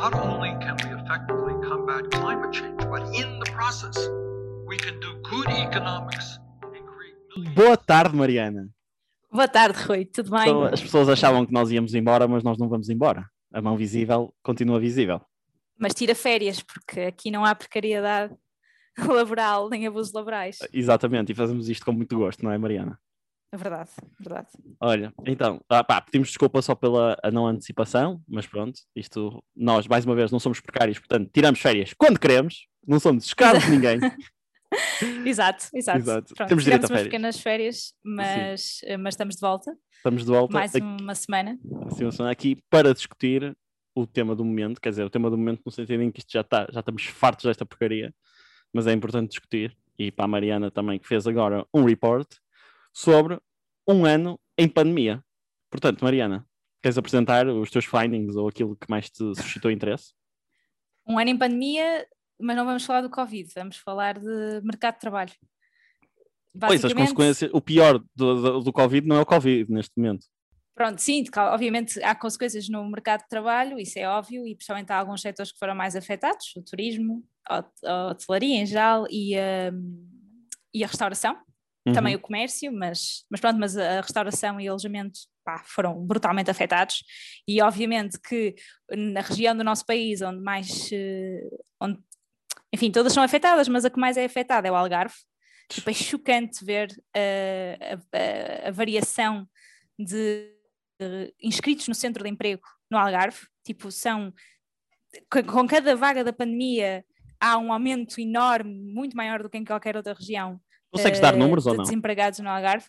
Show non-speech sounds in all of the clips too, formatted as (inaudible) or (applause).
not only can we effectively combat climate change, but in the process, we can do good economics and create. Boa tarde, Mariana. Boa tarde, Rui, tudo bem? Então, as pessoas achavam que nós íamos embora, mas nós não vamos embora. A mão visível continua visível. Mas tira férias, porque aqui não há precariedade (laughs) laboral nem abusos laborais. Exatamente, e fazemos isto com muito gosto, não é, Mariana? É verdade, verdade. Olha, então, ah, pá, pedimos desculpa só pela a não antecipação, mas pronto, isto, nós, mais uma vez, não somos precários, portanto, tiramos férias quando queremos, não somos escravos de ninguém. (laughs) exato, exato. Exato. Pronto, Temos direito a férias. pequenas férias, mas, eh, mas estamos de volta. Estamos de volta Mais aqui, uma semana. assim, uma semana aqui para discutir o tema do momento, quer dizer, o tema do momento no sentido em que isto já está, já estamos fartos desta porcaria, mas é importante discutir, e para a Mariana também, que fez agora um report sobre um ano em pandemia. Portanto, Mariana, queres apresentar os teus findings ou aquilo que mais te suscitou interesse? Um ano em pandemia, mas não vamos falar do Covid, vamos falar de mercado de trabalho. Pois, as consequências, o pior do, do, do Covid não é o Covid neste momento. Pronto, sim, obviamente há consequências no mercado de trabalho, isso é óbvio, e principalmente há alguns setores que foram mais afetados, o turismo, a hot- a hotelaria em geral e a, e a restauração, também Uhum. o comércio, mas, mas pronto, mas a restauração e alojamento pá, foram brutalmente afetados. E obviamente que na região do nosso país onde mais, eh, onde, enfim, todas são afetadas, mas a que mais é afetada é o Algarve, tipo, é chocante ver eh, a, a- a variação de eh, inscritos no centro de emprego no Algarve, tipo, são com cada vaga da pandemia há um aumento enorme, muito maior do que em qualquer outra região Consegues dar eh, números de ou não? desempregados no Algarve.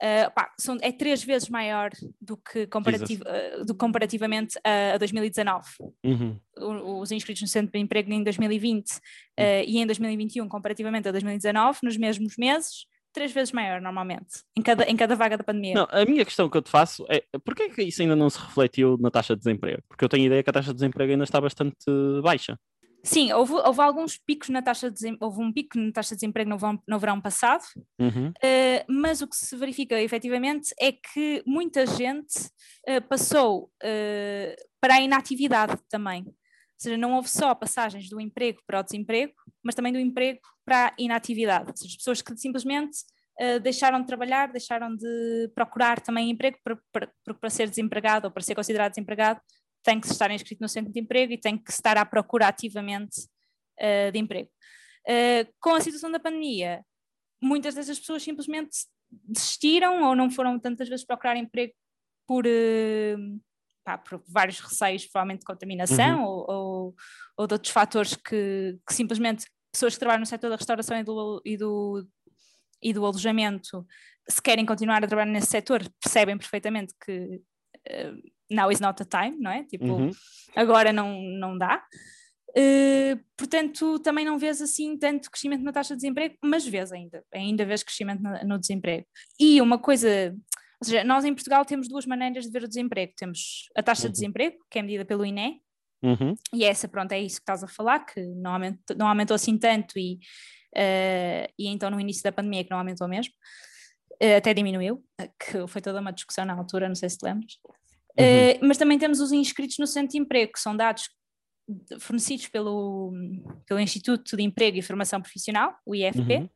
Eh, pá, são- é três vezes maior do que, comparativ- eh, do comparativamente a, a 2019. Uhum. O- Os inscritos no centro de emprego em 2020 Hum. eh, e em 2021, comparativamente a 2019, nos mesmos meses, três vezes maior normalmente, em cada, em cada vaga da pandemia. Não, a minha questão que eu te faço é porquê é que isso ainda não se refletiu na taxa de desemprego? Porque eu tenho a ideia que a taxa de desemprego ainda está bastante baixa. Sim, houve, houve alguns picos na taxa de houve um pico na taxa de desemprego no verão, no verão passado, Uhum. Uh, mas o que se verifica efetivamente é que muita gente uh, passou uh, para a inatividade também. Ou seja, não houve só passagens do emprego para o desemprego, mas também do emprego para a inatividade. Ou seja, pessoas que simplesmente deixaram de trabalhar, deixaram de procurar também emprego, para, para, para ser desempregado ou para ser considerado desempregado tem que estar inscrito no centro de emprego e tem que estar à procura ativamente uh, de emprego. Uh, com a situação da pandemia, muitas dessas pessoas simplesmente desistiram ou não foram tantas vezes procurar emprego por, eh, pá, por vários receios, provavelmente de contaminação ou, ou, ou de outros fatores que, que simplesmente pessoas que trabalham no setor da restauração e do, e do, e do alojamento, se querem continuar a trabalhar nesse setor, percebem perfeitamente que now is not the time, não é? Tipo, Uhum. agora não, não dá. Uh, portanto, também não vês assim tanto crescimento na taxa de desemprego, mas vês ainda, ainda vês crescimento no, no desemprego. E uma coisa, ou seja, nós em Portugal temos duas maneiras de ver o desemprego. Temos a taxa Uhum. de desemprego, que é medida pelo INE, Uhum. e essa, pronto, é isso que estás a falar, que não aumentou, não aumentou assim tanto e, uh, e então no início da pandemia que não aumentou mesmo, uh, até diminuiu, que foi toda uma discussão na altura, não sei se te lembras. Uhum. Uh, mas também temos os inscritos no centro de emprego, que são dados fornecidos pelo, pelo Instituto de Emprego e Formação Profissional, o IFP, Uhum.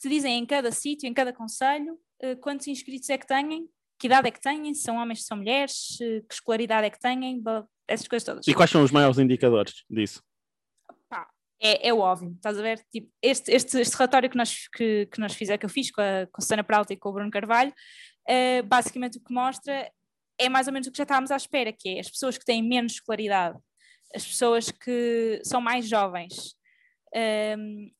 que dizem em cada sítio, em cada conselho, uh, quantos inscritos é que têm, que idade é que têm, se são homens, se são mulheres, uh, que escolaridade é que têm, essas coisas todas. E quais são os maiores indicadores disso? é, é óbvio, estás a ver? Tipo, este, este, este relatório que nós, que, que nós fizemos, que eu fiz com a, com a Susana Prauta e com o Bruno Carvalho, eh, basicamente o que mostra é mais ou menos o que já estávamos à espera, que é as pessoas que têm menos escolaridade, as pessoas que são mais jovens ehm,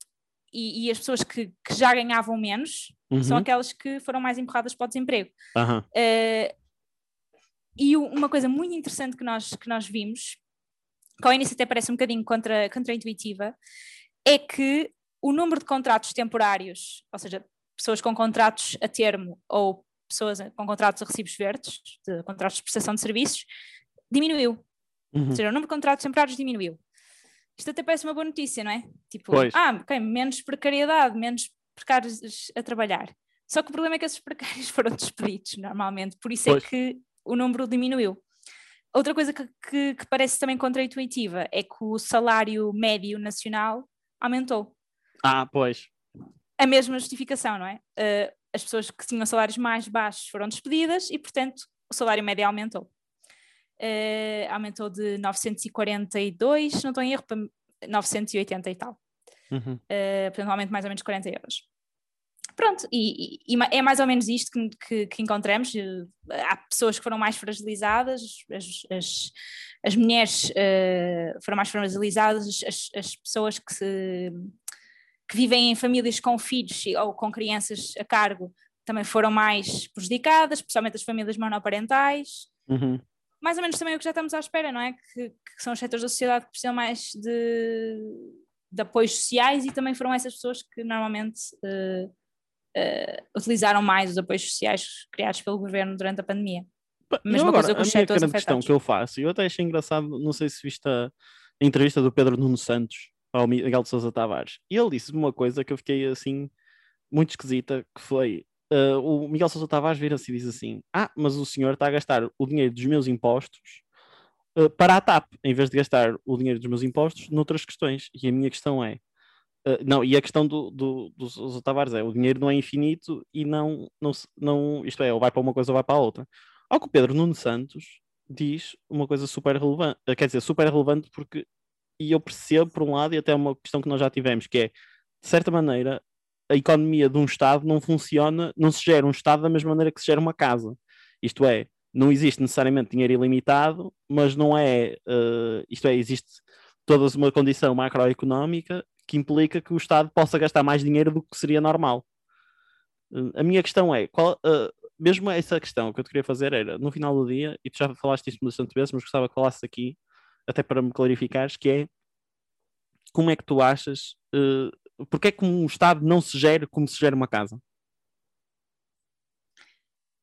e, e as pessoas que, que já ganhavam menos são Uhum. aquelas que foram mais empurradas para o desemprego. Aham. Eh, e uma coisa muito interessante que nós, que nós vimos, que ao início até parece um bocadinho contra, contraintuitiva, é que o número de contratos temporários, ou seja, pessoas com contratos a termo ou pessoas com contratos a recibos verdes, de contratos de prestação de serviços, diminuiu. Uhum. Ou seja, o número de contratos temporários diminuiu. Isto até parece uma boa notícia, não é? Tipo, Pois. ah, ok, menos precariedade, menos precários a trabalhar. Só que o problema é que esses precários (laughs) foram despedidos normalmente, por isso Pois. é que o número diminuiu. outra coisa que, que, que parece também contraintuitiva é que o salário médio nacional aumentou. Ah, pois. A mesma justificação, não é? Uh, as pessoas que tinham salários mais baixos foram despedidas e, portanto, o salário médio aumentou. Uh, aumentou de 942, se não estou em erro, para 980 e tal. Uhum. Uh, portanto, um aumento mais ou menos 40 euros. Pronto, e, e, e, é mais ou menos isto que, que, que, encontramos. Há pessoas que foram mais fragilizadas, as, as, as mulheres uh, foram mais fragilizadas, as, as pessoas que, se, que vivem em famílias com filhos ou com crianças a cargo também foram mais prejudicadas, especialmente as famílias monoparentais. Uhum. Mais ou menos também o que já estamos à espera, não é? Que, que são os setores da sociedade que precisam mais de, de apoios sociais e também foram essas pessoas que normalmente uh, uh, utilizaram mais os apoios sociais criados pelo governo durante a pandemia. Agora, coisa com os a minha grande questão que eu faço, eu até achei engraçado, não sei se viste a entrevista do Pedro Nuno Santos ao Miguel de Sousa Tavares, e ele disse uma coisa que eu fiquei assim muito esquisita, que foi uh, o Miguel Sousa Tavares vira-se e diz assim: Ah, mas o senhor está a gastar o dinheiro dos meus impostos uh, para a TAP, em vez de gastar o dinheiro dos meus impostos noutras questões. E a minha questão é: Uh, não, e a questão do, do, dos, dos Tavares é o dinheiro não é infinito e não, não, não, isto é, ou vai para uma coisa ou vai para a outra. Ao que o Pedro Nuno Santos diz uma coisa super relevante, quer dizer, super relevante porque, e eu percebo por um lado, e até uma questão que nós já tivemos, que é, de certa maneira, a economia de um Estado não funciona, não se gera um Estado da mesma maneira que se gera uma casa. Isto é, não existe necessariamente dinheiro ilimitado, mas não é, uh, isto é, existe toda uma condição macroeconómica que implica que o Estado possa gastar mais dinheiro do que seria normal. A minha questão é, qual, uh, mesmo essa questão que eu te queria fazer era, no final do dia, e tu já falaste isto bastante vezes, mas gostava que falasses aqui, até para me clarificares, que é como é que tu achas, uh, porque é que um Estado não se gera como se gera uma casa?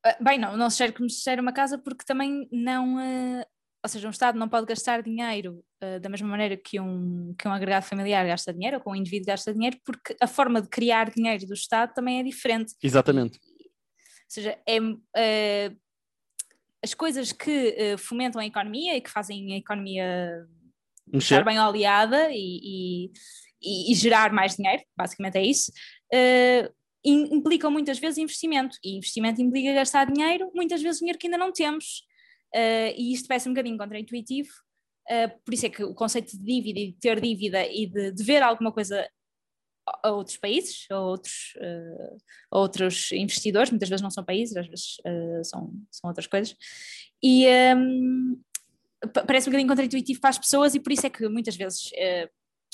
Ah, bem, não, não se gera como se gera uma casa porque também não, uh, ou seja, um Estado não pode gastar dinheiro uh, da mesma maneira que um, que um agregado familiar gasta dinheiro ou que um indivíduo gasta dinheiro, porque a forma de criar dinheiro do Estado também é diferente. Exatamente. ou seja, é, as coisas que uh, fomentam a economia e que fazem a economia Mexer. estar bem oleada e, e, e, gerar mais dinheiro, basicamente é isso, implicam muitas vezes investimento. E investimento implica gastar dinheiro, muitas vezes dinheiro que ainda não temos. Uh, e isto parece um bocadinho contraintuitivo, uh, por isso é que o conceito de dívida e de ter dívida e de dever alguma coisa a outros países, a outros, uh, a outros investidores, muitas vezes não são países, às vezes são, são outras coisas, e um, parece um bocadinho contraintuitivo para as pessoas e por isso é que muitas vezes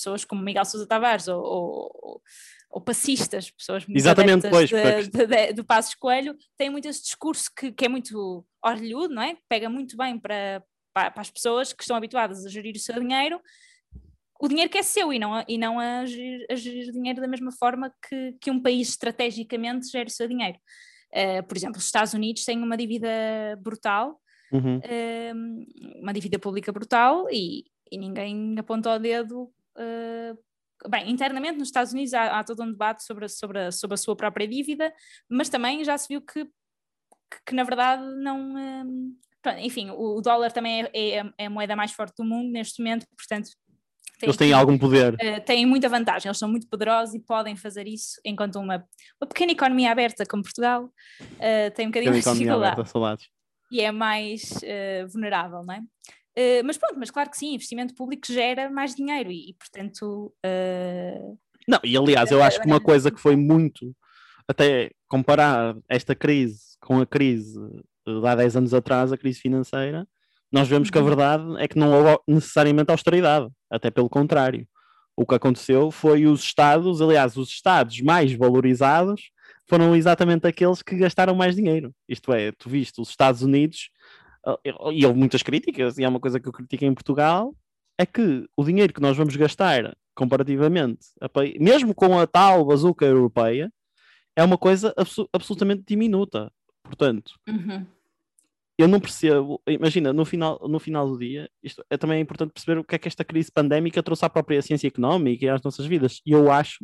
pessoas como Miguel Sousa Tavares ou, ou, ou passistas, pessoas muito Exatamente, pois, de, de, de, do Passos Coelho, têm muito esse discurso que, que é muito orlhudo, não é? Pega muito bem para, para, para, as pessoas que estão habituadas a gerir o seu dinheiro, o dinheiro que é seu e não a, e não a, gerir, a gerir dinheiro da mesma forma que, que um país estrategicamente gera o seu dinheiro. Uh, por exemplo, os Estados Unidos têm uma dívida brutal, uhum. uh, uma dívida pública brutal e, e ninguém aponta o dedo uh, bem, internamente nos Estados Unidos há, há todo um debate sobre, sobre, a, sobre a sua própria dívida, mas também já se viu que, que, que na verdade não. Um, enfim, o, o, dólar também é, é, é, a moeda mais forte do mundo neste momento, portanto. Tem, eles têm algum poder. Uh, têm muita vantagem, eles são muito poderosos e podem fazer isso, enquanto uma, uma pequena economia aberta como Portugal uh, tem um bocadinho mais dificuldade. E é mais uh, vulnerável, não é? Mas pronto, mas claro que sim, investimento público gera mais dinheiro e, e portanto. Não, e aliás, eu acho que uma coisa que foi muito, até comparar esta crise com a crise de há 10 anos atrás, a crise financeira, nós vemos que a uhum. verdade é que não houve necessariamente austeridade, até pelo contrário. O que aconteceu foi os Estados, aliás, os Estados mais valorizados foram exatamente aqueles que gastaram mais dinheiro. Isto é, tu viste os Estados Unidos ah, e houve muitas críticas, e é uma coisa que eu critico em Portugal, é que o dinheiro que nós vamos gastar comparativamente, mesmo com a tal bazuca europeia, é uma coisa absolutamente diminuta. Portanto, uhum. Eu não percebo, imagina, no final, no final do dia, isto é também importante perceber o que é que esta crise pandémica trouxe à própria ciência económica e às nossas vidas. E eu acho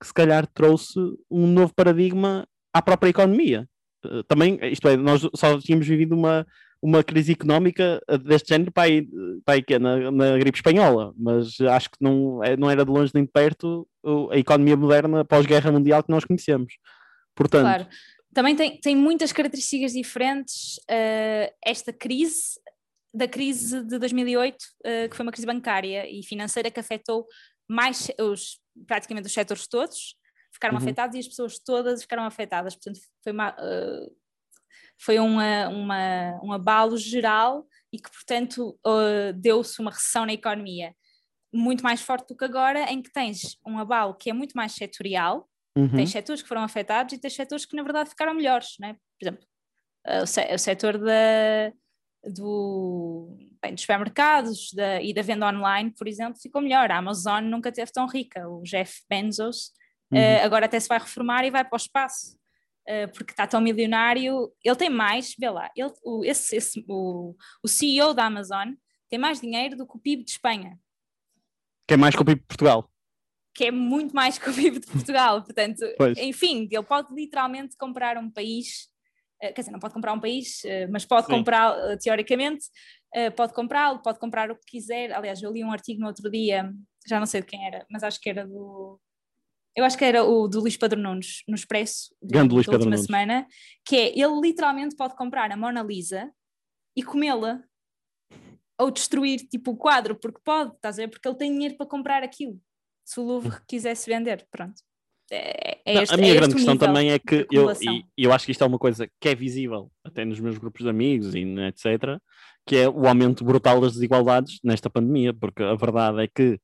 que se calhar trouxe um novo paradigma à própria economia. Eh, também, isto é, nós só tínhamos vivido uma, uma crise económica deste género para aí, para aí que é na, na gripe espanhola, mas acho que não, é, não era de longe nem de perto a economia moderna pós-guerra mundial que nós conhecemos. Portanto, claro. Também tem, tem muitas características diferentes uh, esta crise da crise de 2008, uh, eh, que foi uma crise bancária e financeira que afetou mais os, praticamente os setores todos, ficaram uhum. afetados e as pessoas todas ficaram afetadas. Portanto, foi uma, uh, foi uma, uma, um abalo geral e que, portanto, deu-se uma recessão na economia muito mais forte do que agora, em que tens um abalo que é muito mais setorial, uhum. tens setores que foram afetados e tens setores que, na verdade, ficaram melhores, né? por exemplo, uh, o, se o setor da, do, bem, dos supermercados da, e da venda online, por exemplo, ficou melhor. A Amazon nunca teve tão rica. O Jeff Bezos uhum. uh, agora até se vai reformar e vai para o espaço. Uh, porque está tão milionário, ele tem mais, vê lá, ele, o, esse, esse, o, o CEO da Amazon tem mais dinheiro do que o PIB de Espanha. Que é mais que o PIB de Portugal. Que é muito mais que o PIB de Portugal, portanto, pois. enfim, ele pode literalmente comprar um país, uh, quer dizer, não pode comprar um país, uh, mas pode comprar, teoricamente, pode comprá-lo, pode comprar o que quiser. Aliás, eu li um artigo no outro dia, já não sei de quem era, mas acho que era do eu acho que era o do Luís Padre Nunes, no Expresso, Grande Luís da última Nunes. semana, que é, ele literalmente pode comprar a Mona Lisa e comê-la, ou destruir, tipo, o quadro, porque pode, estás a ver? Porque ele tem dinheiro para comprar aquilo, se o Louvre quisesse vender, pronto. É, é este, a minha é grande questão também é que eu, e, eu acho que isto é uma coisa que é visível até nos meus grupos de amigos e etc, que é o aumento brutal das desigualdades nesta pandemia, porque a verdade é que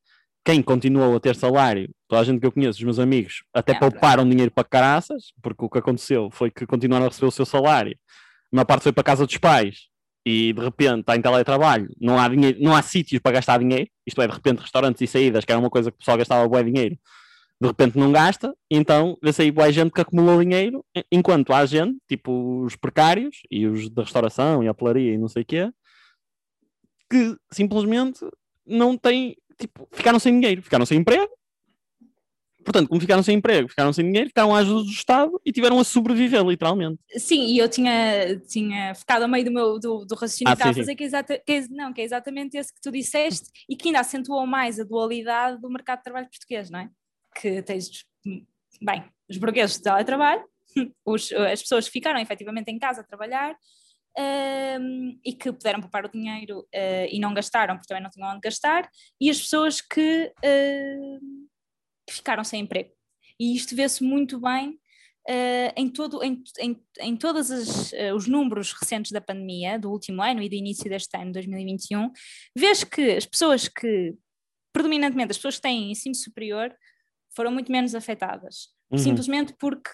quem continuou a ter salário, toda a gente que eu conheço, os meus amigos, até é, pouparam dinheiro para caraças, porque o que aconteceu foi que continuaram a receber o seu salário. Uma parte foi para a casa dos pais e de repente está em teletrabalho, não há dinheiro, não há sítios para gastar dinheiro, isto é, de repente restaurantes e saídas, que era uma coisa que o pessoal gastava bom dinheiro, de repente não gasta, então vê-se aí boa gente que acumulou dinheiro, enquanto há gente, tipo os precários e os da restauração e a hotelaria e não sei o quê, que simplesmente não têm tipo, ficaram sem dinheiro, ficaram sem emprego. Portanto, como ficaram sem emprego, ficaram sem dinheiro, ficaram à ajuda do Estado e tiveram a sobreviver, literalmente. Sim, e eu tinha, tinha ficado a meio do meu do, do raciocínio ah, que estava a fazer, que é, exata, que é, não, que é exatamente esse que tu disseste e que ainda acentuou mais a dualidade do mercado de trabalho português, não é? Que tens, bem, os burgueses de teletrabalho, (laughs) os, as pessoas que ficaram efetivamente em casa a trabalhar um, e que puderam poupar o dinheiro uh, e não gastaram porque também não tinham onde gastar, e as pessoas que, uh, que ficaram sem emprego. E isto vê-se muito bem uh, em, todo, em, em, em todos os números recentes da pandemia, do último ano e do início deste ano, 2021, vês que as pessoas que, predominantemente as pessoas que têm ensino superior, foram muito menos afetadas. Uhum. Simplesmente porque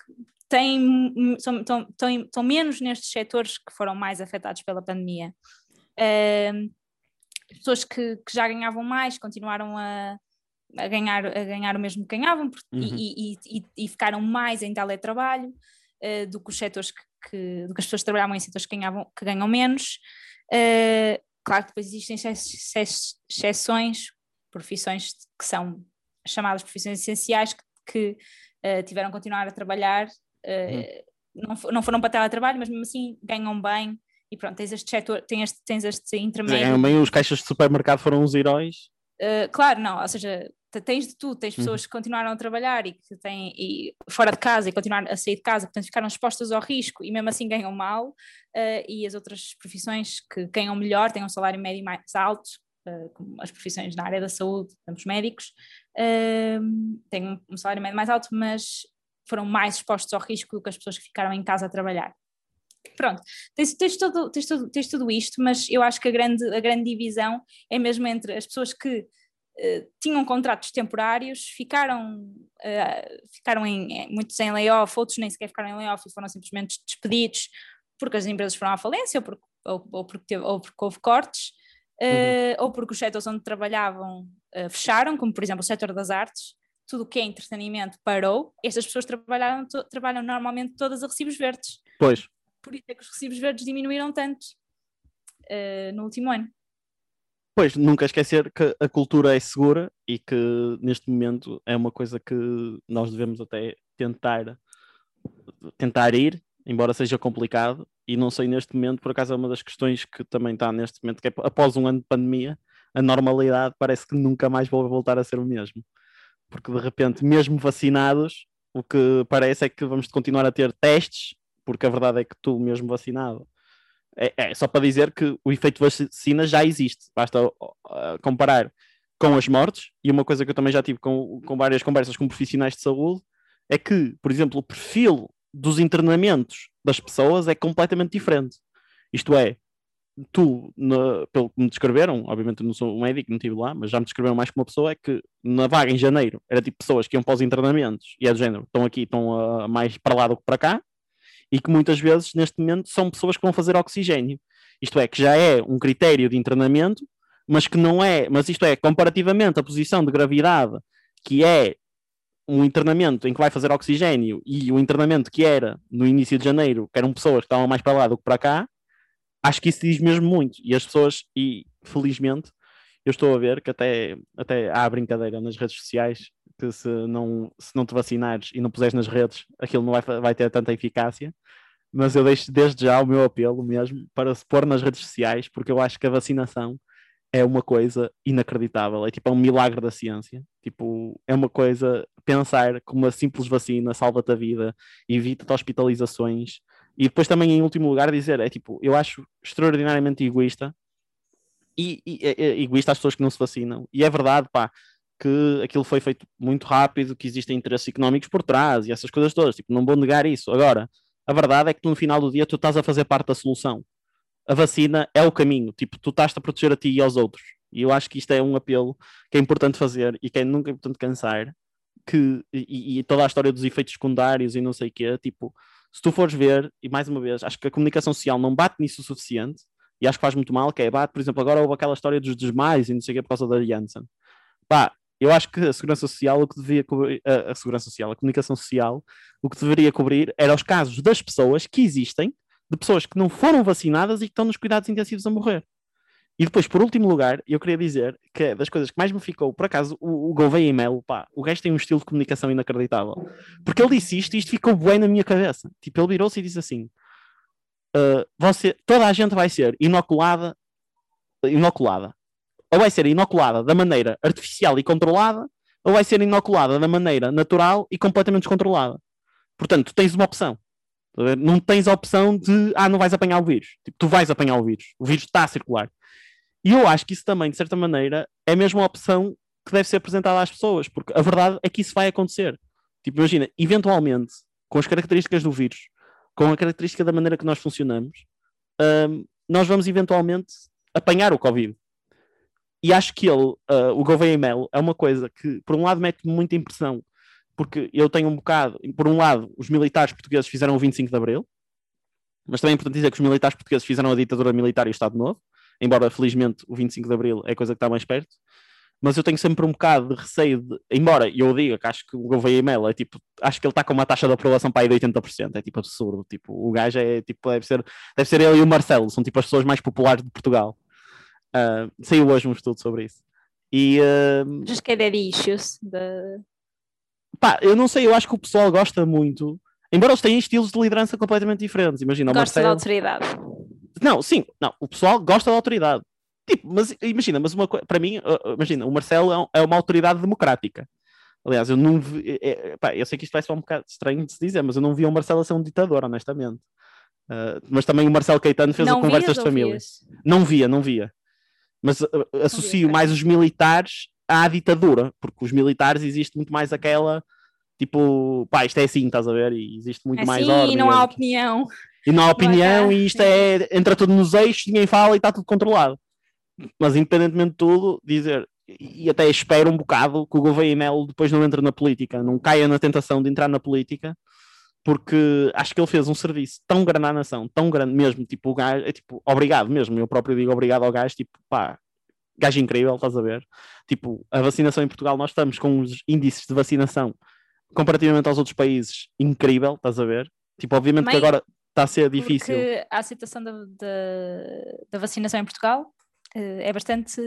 têm, são, estão, estão, estão menos nestes setores que foram mais afetados pela pandemia. Uh, pessoas que, que, já ganhavam mais continuaram a, a, ganhar, a ganhar o mesmo que ganhavam uhum. e, e, e, e, ficaram mais em teletrabalho uh, do que os setores que, que, do que as pessoas que trabalhavam em setores que, ganhavam, que ganham menos. Uh, claro que depois existem exceções, profissões que são chamadas profissões essenciais que, que uh, tiveram que continuar a trabalhar Uh, não, não foram para teletrabalho, mas mesmo assim ganham bem e pronto, tens este setor, tens este, tens este intermédio. Ganham bem, os caixas de supermercado foram os heróis. Uh, claro, não, ou seja, tens de tudo, tens pessoas uhum. que continuaram a trabalhar e que têm e fora de casa e continuaram a sair de casa, portanto ficaram expostas ao risco e mesmo assim ganham mal, uh, e as outras profissões que ganham melhor, têm um salário médio mais alto, uh, como as profissões na área da saúde, os médicos, têm um, um salário médio mais alto, mas foram mais expostos ao risco do que as pessoas que ficaram em casa a trabalhar. Pronto, tens, tens, todo, tens, todo, tens tudo isto, mas eu acho que a grande, a grande divisão é mesmo entre as pessoas que uh, tinham contratos temporários, ficaram, uh, ficaram em, muitos em layoff, outros nem sequer ficaram em layoff e foram simplesmente despedidos porque as empresas foram à falência ou porque, ou, ou porque, teve, ou porque houve cortes, uh, uhum. ou porque os setores onde trabalhavam fecharam, como por exemplo o setor das artes, tudo o que é entretenimento parou, estas pessoas trabalharam, trabalham normalmente todas a recibos verdes. Pois. Por isso é que os recibos verdes diminuíram tanto no último ano. Pois, nunca esquecer que a cultura é segura e que neste momento é uma coisa que nós devemos até tentar, tentar ir, embora seja complicado, e não sei neste momento, por acaso é uma das questões que também está neste momento, que é após um ano de pandemia, a normalidade parece que nunca mais vai voltar a ser o mesmo. Porque de repente, mesmo vacinados, o que parece é que vamos continuar a ter testes, porque a verdade é que tu, mesmo vacinado, é, é só para dizer que o efeito vacina já existe. Basta uh, comparar com as mortes, e uma coisa que eu também já tive com, com várias conversas com profissionais de saúde, é que, por exemplo, o perfil dos internamentos das pessoas é completamente diferente. Isto é, tu, na, pelo que me descreveram, obviamente eu não sou um médico, não estive lá, mas já me descreveram mais que uma pessoa, é que na vaga em janeiro era tipo pessoas que iam para os internamentos e é do género, estão aqui, estão uh, mais para lá do que para cá, e que muitas vezes neste momento são pessoas que vão fazer oxigênio. Isto é, que já é um critério de internamento, mas que não é, mas isto é, comparativamente a posição de gravidade que é um internamento em que vai fazer oxigênio e o internamento que era no início de janeiro, que eram pessoas que estavam mais para lá do que para cá, acho que isso diz mesmo muito. E as pessoas, e felizmente, eu estou a ver que até, até há brincadeira nas redes sociais que se não, se não te vacinares e não puseres nas redes, aquilo não vai, vai ter tanta eficácia. Mas eu deixo desde já o meu apelo mesmo para se pôr nas redes sociais, porque eu acho que a vacinação é uma coisa inacreditável. É tipo é um milagre da ciência. Tipo, é uma coisa pensar que uma simples vacina salva-te a vida, evita-te hospitalizações. E depois também, em último lugar, dizer, é tipo, eu acho extraordinariamente egoísta e, e, egoísta as pessoas que não se vacinam. E é verdade, pá, que aquilo foi feito muito rápido, que existem interesses económicos por trás e essas coisas todas. Tipo, não vou negar isso. Agora, a verdade é que no final do dia tu estás a fazer parte da solução. A vacina é o caminho. Tipo, tu estás a proteger a ti e aos outros. E eu acho que isto é um apelo que é importante fazer e que é nunca importante cansar, que, e, e, toda a história dos efeitos secundários e não sei o quê, tipo, se tu fores ver, e mais uma vez, acho que a comunicação social não bate nisso o suficiente, e acho que faz muito mal, que é, bate, por exemplo, agora houve aquela história dos desmais e não sei o quê por causa da Janssen. Pá, eu acho que a segurança social, o que devia cobrir, a, a segurança social, a comunicação social, o que deveria cobrir era os casos das pessoas que existem, de pessoas que não foram vacinadas e que estão nos cuidados intensivos a morrer. E depois, por último lugar, eu queria dizer que é das coisas que mais me ficou, por acaso, o, o Gouveia e Melo, pá, o gajo tem um estilo de comunicação inacreditável. Porque ele disse isto e isto ficou bem na minha cabeça. Tipo, ele virou-se e disse assim: uh, você, toda a gente vai ser inoculada, inoculada. Ou vai ser inoculada da maneira artificial e controlada, ou vai ser inoculada da maneira natural e completamente descontrolada. Portanto, tens uma opção. Não tens a opção de, ah, não vais apanhar o vírus. Tipo, tu vais apanhar o vírus. O vírus está a circular. E eu acho que isso também, de certa maneira, é mesmo uma opção que deve ser apresentada às pessoas, porque a verdade é que isso vai acontecer. Tipo, imagina, eventualmente, com as características do vírus, com a característica da maneira que nós funcionamos, um, nós vamos eventualmente apanhar o Covid. E acho que ele, uh, o Gouveia Melo, é uma coisa que, por um lado, mete muita impressão, porque eu tenho um bocado, por um lado, os militares portugueses fizeram o 25 de Abril, mas também é importante dizer que os militares portugueses fizeram a ditadura militar e o Estado Novo embora felizmente o 25 de Abril é coisa que está mais perto, mas eu tenho sempre um bocado de receio, de, embora eu diga que acho que o Gouveia Melo é tipo, acho que ele está com uma taxa de aprovação para aí de 80%, é tipo absurdo, tipo, o gajo é tipo, deve ser, deve ser ele e o Marcelo, são tipo as pessoas mais populares de Portugal. Uh, saiu hoje um estudo sobre isso. E, uh, Just que é issues de... Pá, eu não sei, eu acho que o pessoal gosta muito, embora eles tenham estilos de liderança completamente diferentes. Imagina, Gosta Marcelo... da autoridade. Não, sim, não, o pessoal gosta da autoridade. Tipo, mas imagina, mas uma para mim, uh, imagina, o Marcelo é, é, uma autoridade democrática. Aliás, eu não vi, é, é, pá, eu sei que isto vai ser um bocado estranho de se dizer, mas eu não vi o Marcelo a ser um ditador, honestamente. Uh, mas também o Marcelo Caetano fez não a conversas de família. Não via, não via. Mas uh, associo mais os militares à ditadura, porque os militares existe muito mais aquela tipo, pá, isto é assim, estás a ver? E existe muito é mais assim, ordem. E (laughs) não há opinião e não há opinião, e isto é, entra tudo nos eixos, ninguém fala e está tudo controlado. Mas independentemente de tudo, dizer, e até espero um bocado que o Gouveia Melo depois não entre na política, não caia na tentação de entrar na política, porque acho que ele fez um serviço tão grande à nação, tão grande mesmo, tipo, o gajo, é tipo, obrigado mesmo, eu próprio digo obrigado ao gajo, tipo, pá, gajo incrível, estás a ver? Tipo, a vacinação em Portugal, nós estamos com os índices de vacinação comparativamente aos outros países, incrível, estás a ver? Tipo, obviamente que agora está a ser difícil. Porque a aceitação da, da, da vacinação em Portugal uh, é bastante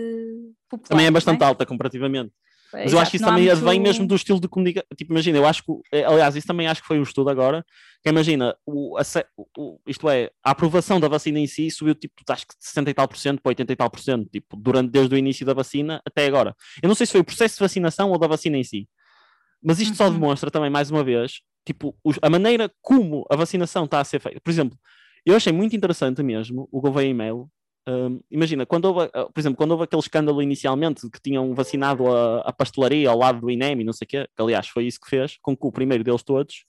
popular. Também é bastante é? alta comparativamente. Mas eu acho que isso também muito... vem mesmo do estilo de comunicação. Tipo, imagina, eu acho que, eh, aliás, isso também acho que foi um estudo agora, que imagina, o, a, o, isto é, a aprovação da vacina em si subiu tipo, acho que de 60 e tal por cento para 80 e tal por cento, tipo, durante, desde o início da vacina até agora. Eu não sei se foi o processo de vacinação ou da vacina em si, mas isto uhum. só demonstra também, mais uma vez, tipo, a maneira como a vacinação está a ser feita. Por exemplo, eu achei muito interessante mesmo o Gouveia e-mail imagina, quando houve, ah, por exemplo, quando houve aquele escândalo inicialmente que tinham vacinado a, a pastelaria ao lado do INEM e não sei o quê, que aliás foi isso que fez, com que o primeiro deles todos,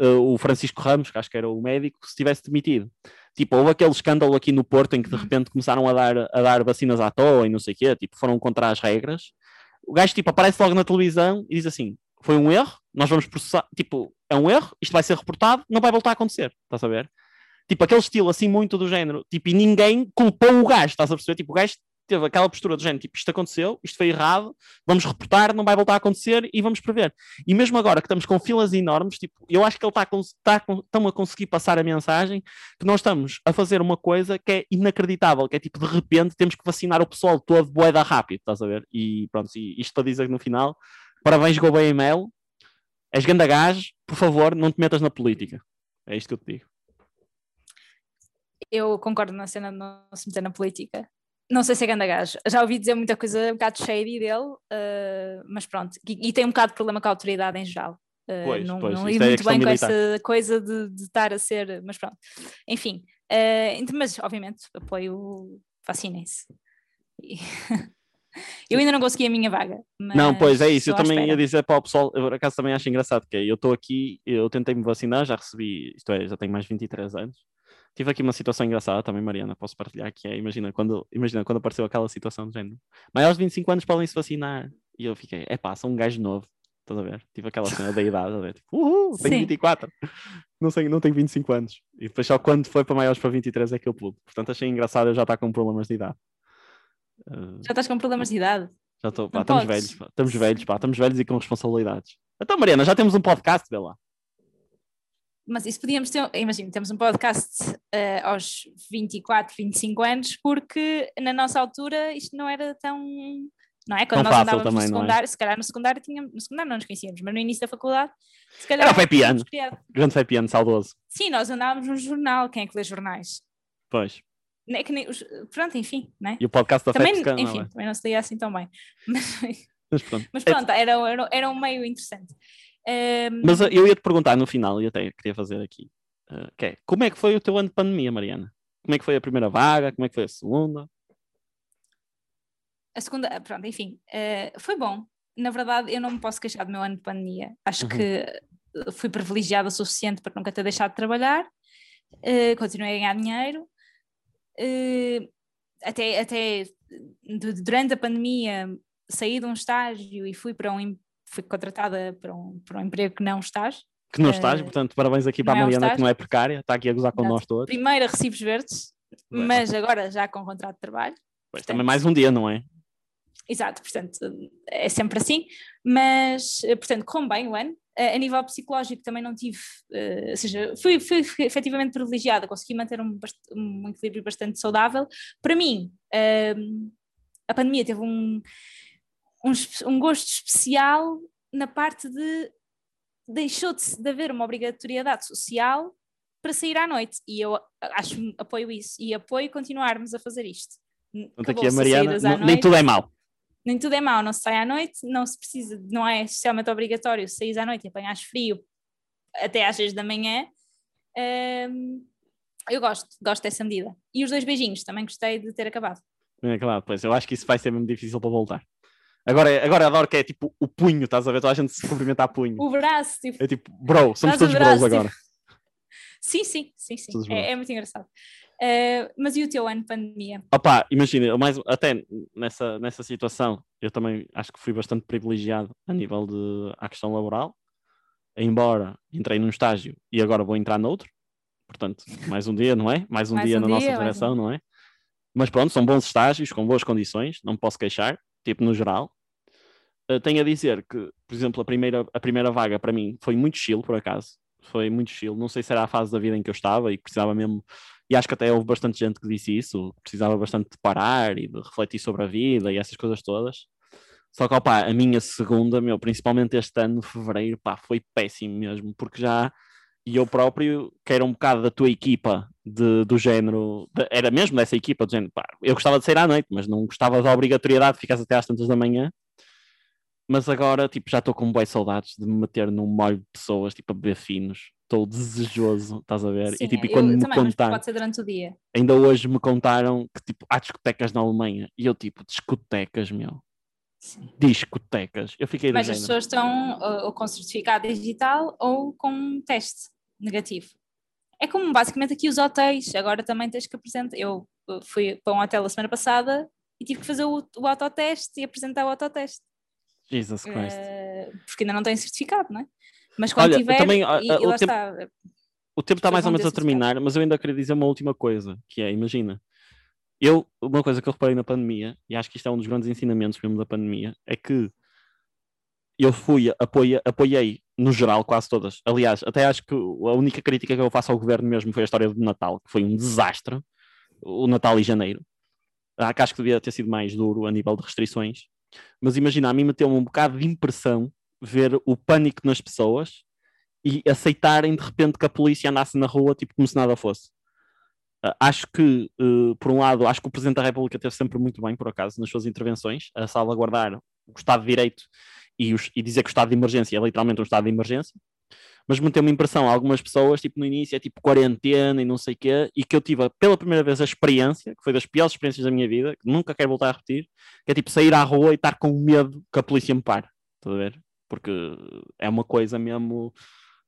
uh, o Francisco Ramos, que acho que era o médico, se tivesse demitido. Tipo, houve aquele escândalo aqui no Porto em que de repente começaram a dar, a dar vacinas à toa e não sei o quê, tipo, foram contra as regras. O gajo, tipo, aparece logo na televisão e diz assim: foi um erro, nós vamos processar, tipo, é um erro, isto vai ser reportado, não vai voltar a acontecer, estás a ver? Tipo, aquele estilo assim muito do género. Tipo, e ninguém culpou o gajo, estás a perceber? Tipo, o gajo teve aquela postura do género, tipo, isto aconteceu, isto foi errado, vamos reportar, não vai voltar a acontecer e vamos prever. E mesmo agora que estamos com filas enormes, tipo, eu acho que ele está tá, tá, a conseguir passar a mensagem que nós estamos a fazer uma coisa que é inacreditável, que é tipo, de repente temos que vacinar o pessoal todo boeda rápido, estás a ver? E pronto, e isto para dizer no final, parabéns Gouveia e Mel, és ganda gás, por favor, não te metas na política. É isto que eu te digo eu concordo na cena de não se meter na política. Não sei se é grande gajo. Já ouvi dizer muita coisa um bocado shady dele, uh, mas pronto. E, e, tem um bocado de problema com a autoridade em geral. Uh, pois, não pois, não lido é muito bem militar. com essa coisa de, de, estar a ser, mas pronto. Enfim, uh, mas obviamente apoio, vacinem-se. E... (laughs) Eu ainda não consegui a minha vaga. não, pois é isso. Eu também ia dizer para o pessoal, eu por acaso também acho engraçado que é, eu estou aqui, eu tentei me vacinar, já recebi, isto é, já tenho mais de 23 anos, Tive aqui uma situação engraçada também, Mariana, posso partilhar, que é, imagina quando, imagina quando apareceu aquela situação do género, maiores de 25 anos podem se vacinar. E eu fiquei, é pá, sou um gajo novo, estás a ver? Tive aquela cena da idade, a ver? Tipo, uhul, tenho Sim. 24, não, sei, não tenho 25 anos. E depois só quando foi para maiores para 23 é que eu pude. Portanto, achei engraçado eu já estar com problemas de idade. Uh... Já estás com problemas de idade? Já estou, pá, estamos velhos, pá, estamos velhos, pá, estamos velhos e com responsabilidades. Então, Mariana, já temos um podcast, vê lá mas isso podíamos ter, imagina, temos um podcast uh, aos 24, 25 anos, porque na nossa altura isto não era tão. Não é? Quando tão nós andávamos também, no é? secundário, é? se calhar no secundário, tínhamos, no secundário não nos conhecíamos, mas no início da faculdade, se calhar. Era o Fepiano, grande Fepiano, saudoso. Sim, nós andávamos no jornal, quem é que lê jornais? Pois. É que nem os, pronto, enfim, né? E o podcast da também, Fepscan, Enfim, não é? também não se lia assim tão bem. Mas, (laughs) mas pronto, mas pronto era, era, era um meio interessante. Um... Mas eu ia te perguntar no final, e até queria fazer aqui, uh, que é, como é que foi o teu ano de pandemia, Mariana? Como é que foi a primeira vaga? Como é que foi a segunda? A segunda, pronto, enfim, uh, foi bom. Na verdade, eu não me posso queixar do meu ano de pandemia. Acho uhum. que fui privilegiada o suficiente para nunca ter deixado de trabalhar, uh, continuei a ganhar dinheiro. Uh, até, até durante a pandemia saí de um estágio e fui para um fui contratada para um, para um emprego que não estás. Que não estás, uh, portanto, parabéns aqui para a é Mariana, que não é precária, está aqui a gozar com nós todos. Primeiro a recibos verdes, Bem, mas agora já com contrato de trabalho. Pois portanto, também mais um dia, não é? Exato, portanto, é sempre assim, mas, portanto, correu bem o ano. A nível psicológico também não tive, uh, ou seja, fui, fui, fui efetivamente privilegiada, consegui manter um, um equilíbrio bastante saudável. Para mim, uh, a pandemia teve um, um, um gosto especial na parte de deixou de, de haver uma obrigatoriedade social para sair à noite e eu acho apoio isso e apoio continuarmos a fazer isto. Portanto, aqui a Mariana, não, nem tudo é mau. Nem tudo é mau, não se sai à noite, não se precisa, não é socialmente obrigatório sair à noite e apanhar frio até às 6 da manhã. Um, eu gosto, gosto dessa medida. E os dois beijinhos, também gostei de ter acabado. É claro, pois eu acho que isso vai ser mesmo difícil para voltar. Agora, agora adoro que é tipo o punho, estás a ver? Toda a gente se cumprimenta a punho. O braço, tipo. É tipo, bro, somos todos braço, bros agora. Tipo... Sim, sim, sim, sim. É, é, muito engraçado. Uh, mas e o teu ano de pandemia? Opa, imagina, mais, até nessa, nessa situação, eu também acho que fui bastante privilegiado a nível de a questão laboral, embora entrei num estágio e agora vou entrar noutro, portanto, mais um dia, não é? Mais um mais dia um na dia, nossa geração, um... não é? Mas pronto, são bons estágios, com boas condições, não posso queixar tipo no geral. Uh, tenho a dizer que, por exemplo, a primeira, a primeira vaga para mim foi muito chill, por acaso. Foi muito chill. Não sei se era a fase da vida em que eu estava e precisava mesmo. E acho que até houve bastante gente que disse isso. Precisava bastante de parar e de refletir sobre a vida e essas coisas todas. Só que, opá, a minha segunda, meu, principalmente este ano, fevereiro, pá, foi péssimo mesmo, porque já e eu próprio, que era um bocado da tua equipa, de, do género, de, era mesmo dessa equipa, do género, pá, eu gostava de sair à noite, mas não gostava da obrigatoriedade de ficar até às tantas da manhã. Mas agora, tipo, já estou com boas saudades de me meter num molho de pessoas, tipo, a beber finos. Estou desejoso, estás a ver? Sim, e, tipo, e quando me também, contaram, pode ser durante o dia. ainda hoje me contaram que, tipo, há discotecas na Alemanha. E eu, tipo, discotecas, meu. Sim. Discotecas. Eu fiquei Mas as género. pessoas estão ou, ou com certificado digital ou com um teste negativo. É como basicamente aqui os hotéis, agora também tens que apresentar. Eu uh, fui para um hotel a semana passada e tive que fazer o, o autoteste e apresentar o autoteste. Jesus Christ. Eh, porque ainda não tenho certificado, não é? Mas quando Olha, tiver, também, ah, e, ah, e o tempo- está. O tempo está mais ou menos a terminar, mas eu ainda queria dizer uma última coisa, que é, imagina, eu, uma coisa que eu reparei na pandemia, e acho que isto é um dos grandes ensinamentos mesmo da pandemia, é que eu fui, apoia, apoiei, no geral, quase todas. Aliás, até acho que a única crítica que eu faço ao governo mesmo foi a história do Natal, que foi um desastre, o Natal e janeiro. Ah, que acho que devia ter sido mais duro a nível de restrições. Mas imagina, a mim meteu-me um bocado de impressão ver o pânico nas pessoas e aceitarem de repente que a polícia andasse na rua tipo como se nada fosse. Ah, acho que, eh, por um lado, acho que o Presidente da República teve sempre muito bem, por acaso, nas suas intervenções, a salvaguardar o Estado de Direito e, os- e dizer que o estado de emergência é literalmente um estado de emergência. Mas me uma impressão algumas pessoas, tipo no início, é tipo quarentena e não sei o quê, e que eu tive pela primeira vez a experiência, que foi das piores experiências da minha vida, que nunca quero voltar a repetir, que é tipo sair à rua e estar com medo que a polícia me pare. Estás a ver? Porque é uma coisa mesmo.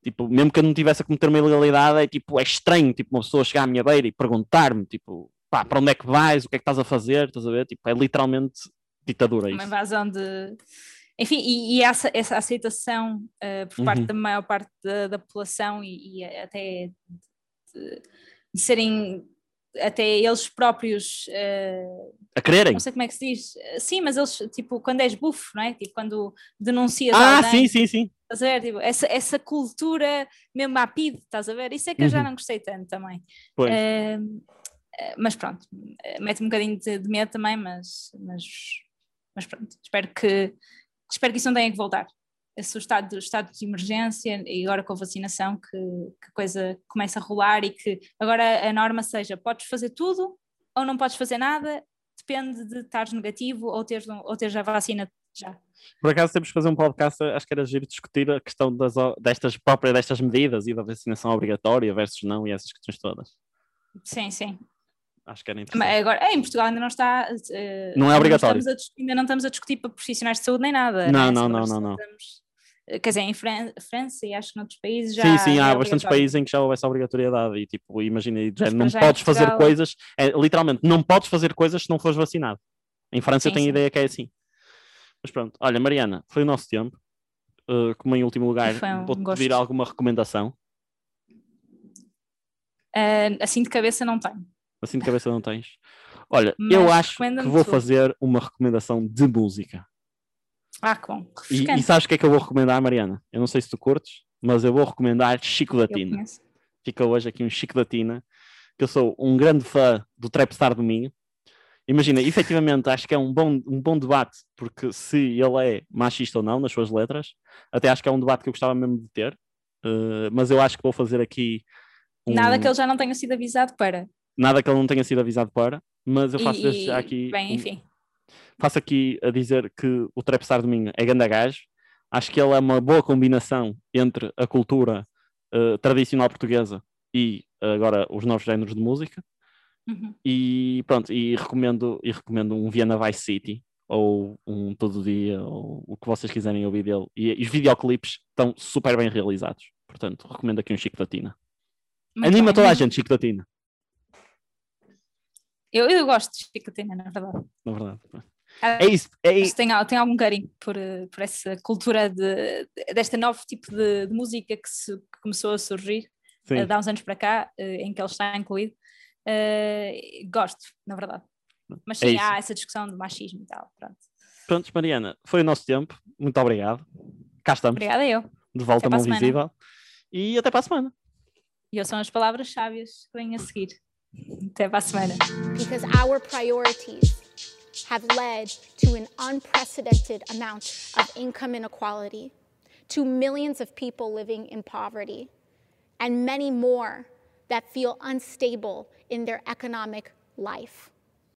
Tipo, mesmo que eu não tivesse a cometer uma ilegalidade, é tipo, é estranho, tipo, uma pessoa chegar à minha beira e perguntar-me, tipo, pá, para onde é que vais, o que é que estás a fazer, estás a ver? Tipo, é literalmente ditadura uma isso. invasão de. Enfim, e, e essa, essa aceitação eh, por parte Uhum. da maior parte da, da população e, e até de, de serem até eles próprios, eh, A quererem. não sei como é que se diz, sim, mas eles, tipo, quando és bufo, não é? Tipo, quando denuncias Ah, alguém, sim, sim, sim. estás a ver? Tipo, essa, essa cultura mesmo à PID, estás a ver? Isso é que eu já Uhum. não gostei tanto também. Pois. Eh, mas pronto, mete um bocadinho de, de medo também, mas, mas, mas pronto, espero que, espero que isso não tenha que voltar. Esse o estado, estado de emergência e agora com a vacinação que, que a coisa começa a rolar e que agora a norma seja podes fazer tudo ou não podes fazer nada, depende de estares negativo ou teres, ou teres a vacina já. Por acaso temos que fazer um podcast, acho que era giro discutir a questão das, destas próprias destas medidas e da vacinação obrigatória versus não e essas questões todas. Sim, sim. Acho que era Mas interessante. agora, em Portugal ainda não está. eh, Não é obrigatório. dis- ainda não estamos a discutir para profissionais de saúde nem nada. Não, né? não, não, não, não. estamos- eh, quer dizer, em Fran- França e acho que noutros países já. sim, sim, há é bastantes países em que já houve essa obrigatoriedade e tipo, imagina, Mas não já em podes fazer Portugal- coisas, é, literalmente, não podes fazer coisas se não fores vacinado. Em França eu Sim, tenho sim. ideia que é assim. Mas pronto, olha, Mariana, foi o nosso tempo. Uh, como em último lugar, um vou-te pedir alguma recomendação. Eh, assim de cabeça não tenho. Assim de cabeça não tens. Olha, Mas eu acho que vou fazer uma recomendação de música. Ah, que bom. E, e sabes o que é que eu vou recomendar, Mariana? Eu não sei se tu curtes, mas eu vou recomendar Chico da Eu Tina. conheço. Fica hoje aqui um Chico da Tina, que eu sou um grande fã do Trapstar do Minho. Imagina, efetivamente, acho que é um bom, um bom debate, porque se ele é machista ou não nas suas letras, até acho que é um debate que eu gostava mesmo de ter, eh, mas eu acho que vou fazer aqui um- Nada que ele já não tenha sido avisado para. Nada que ele não tenha sido avisado para, mas eu faço E- aqui Bem, enfim. faço aqui a dizer que o Trapstar do Minho é ganda gajo. Acho que ele é uma boa combinação entre a cultura eh, tradicional portuguesa e agora os novos géneros de música. Uhum. E pronto, e recomendo, e recomendo um Viena Vice City ou um Todo Dia, ou o que vocês quiserem ouvir dele. E, e os videoclipes estão super bem realizados. Portanto, recomendo aqui um Chico da Tina. Muito Anima bem. toda a gente, Chico da Tina, Eu, eu gosto de Chicotina, na verdade. na verdade. Ah, É isso. É, tenho, tenho algum carinho por, eh, por essa cultura de, de- deste novo tipo de, de música que, se- que começou a surgir sim. eh, de há uns anos para cá, eh, em que ele está incluído. Eh, gosto, na verdade. Mas É sim, isso. há essa discussão de machismo e tal. Pronto. Pronto, Mariana, foi o nosso tempo. Muito obrigado. Cá estamos, Obrigada eu. de volta para mão visível. E até para a semana. E eu são as palavras sábias que vêm a seguir. A because our priorities have led to an unprecedented amount of income inequality, to millions of people living in poverty, and many more that feel unstable in their economic life.